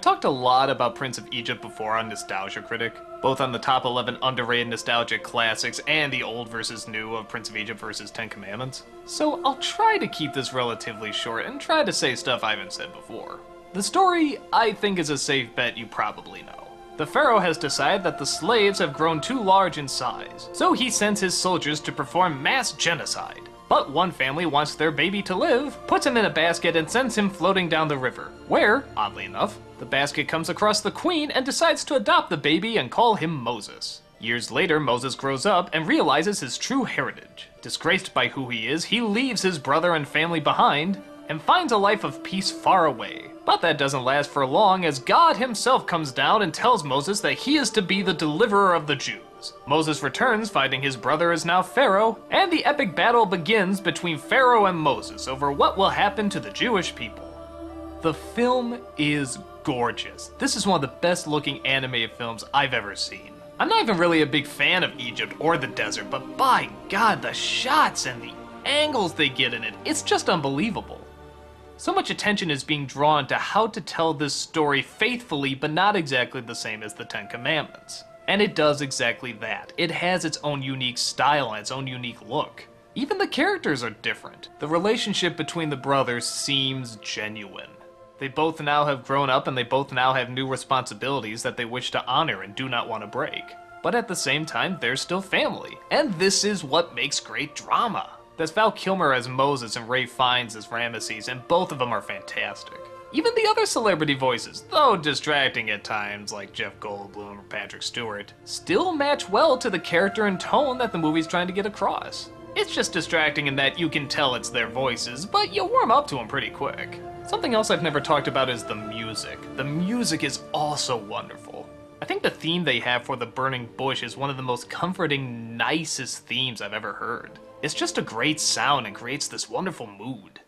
talked a lot about Prince of Egypt before on Nostalgia Critic, both on the top 11 underrated nostalgic classics and the old versus new of Prince of Egypt versus Ten Commandments. So I'll try to keep this relatively short and try to say stuff I haven't said before. The story, I think, is a safe bet you probably know. The pharaoh has decided that the slaves have grown too large in size, so he sends his soldiers to perform mass genocide. But one family wants their baby to live, puts him in a basket, and sends him floating down the river, where, oddly enough, the basket comes across the queen and decides to adopt the baby and call him Moses. Years later, Moses grows up and realizes his true heritage. Disgraced by who he is, he leaves his brother and family behind and finds a life of peace far away. But that doesn't last for long as God himself comes down and tells Moses that he is to be the deliverer of the Jews. Moses returns, finding his brother is now Pharaoh, and the epic battle begins between Pharaoh and Moses over what will happen to the Jewish people. The film is gorgeous. This is one of the best looking animated films I've ever seen. I'm not even really a big fan of Egypt or the desert, but by God, the shots and the angles they get in it, it's just unbelievable. So much attention is being drawn to how to tell this story faithfully, but not exactly the same as the Ten Commandments. And it does exactly that. It has its own unique style and its own unique look. Even the characters are different. The relationship between the brothers seems genuine. They both now have grown up and they both now have new responsibilities that they wish to honor and do not want to break. But at the same time, they're still family. And this is what makes great drama. There's Val Kilmer as Moses and Ralph Fiennes as Ramesses, and both of them are fantastic. Even the other celebrity voices, though distracting at times, like Jeff Goldblum or Patrick Stewart, still match well to the character and tone that the movie's trying to get across. It's just distracting in that you can tell it's their voices, but you warm up to them pretty quick. Something else I've never talked about is the music. The music is also wonderful. I think the theme they have for the Burning Bush is one of the most comforting, nicest themes I've ever heard. It's just a great sound and creates this wonderful mood.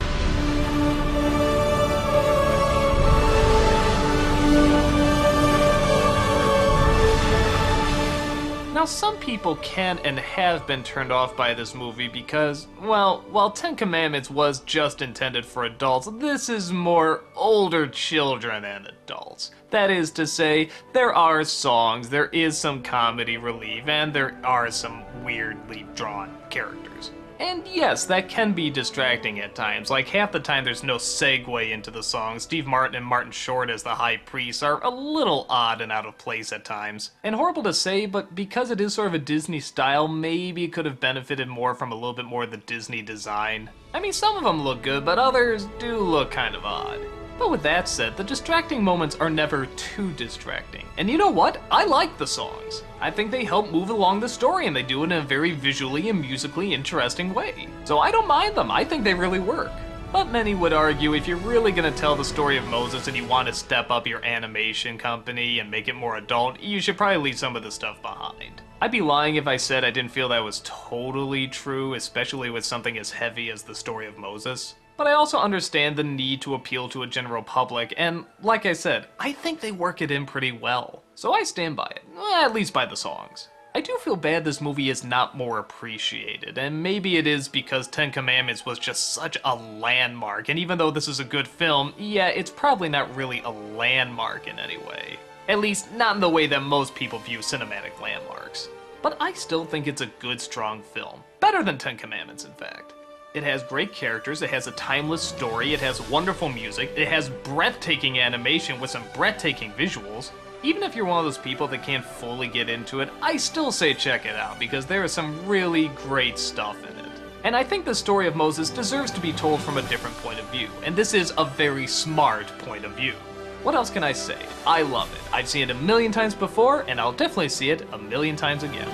Now, some people can and have been turned off by this movie because, well, while Ten Commandments was just intended for adults, this is more older children and adults. That is to say, there are songs, there is some comedy relief, and there are some weirdly drawn characters. And yes, that can be distracting at times. Like half the time there's no segue into the song. Steve Martin and Martin Short as the high priests are a little odd and out of place at times. And horrible to say, but because it is sort of a Disney style, maybe it could have benefited more from a little bit more of the Disney design. I mean, some of them look good, but others do look kind of odd. But with that said, the distracting moments are never too distracting. And you know what? I like the songs. I think they help move along the story and they do it in a very visually and musically interesting way. So I don't mind them, I think they really work. But many would argue if you're really gonna tell the story of Moses and you want to step up your animation company and make it more adult, you should probably leave some of the stuff behind. I'd be lying if I said I didn't feel that was totally true, especially with something as heavy as the story of Moses. But I also understand the need to appeal to a general public, and like I said, I think they work it in pretty well. So I stand by it, eh, at least by the songs. I do feel bad this movie is not more appreciated, and maybe it is because Ten Commandments was just such a landmark, and even though this is a good film, yeah, it's probably not really a landmark in any way. At least, not in the way that most people view cinematic landmarks. But I still think it's a good, strong film. Better than Ten Commandments, in fact. It has great characters, it has a timeless story, it has wonderful music, it has breathtaking animation with some breathtaking visuals. Even if you're one of those people that can't fully get into it, I still say check it out because there is some really great stuff in it. And I think the story of Moses deserves to be told from a different point of view, and this is a very smart point of view. What else can I say? I love it. I've seen it a million times before, and I'll definitely see it a million times again.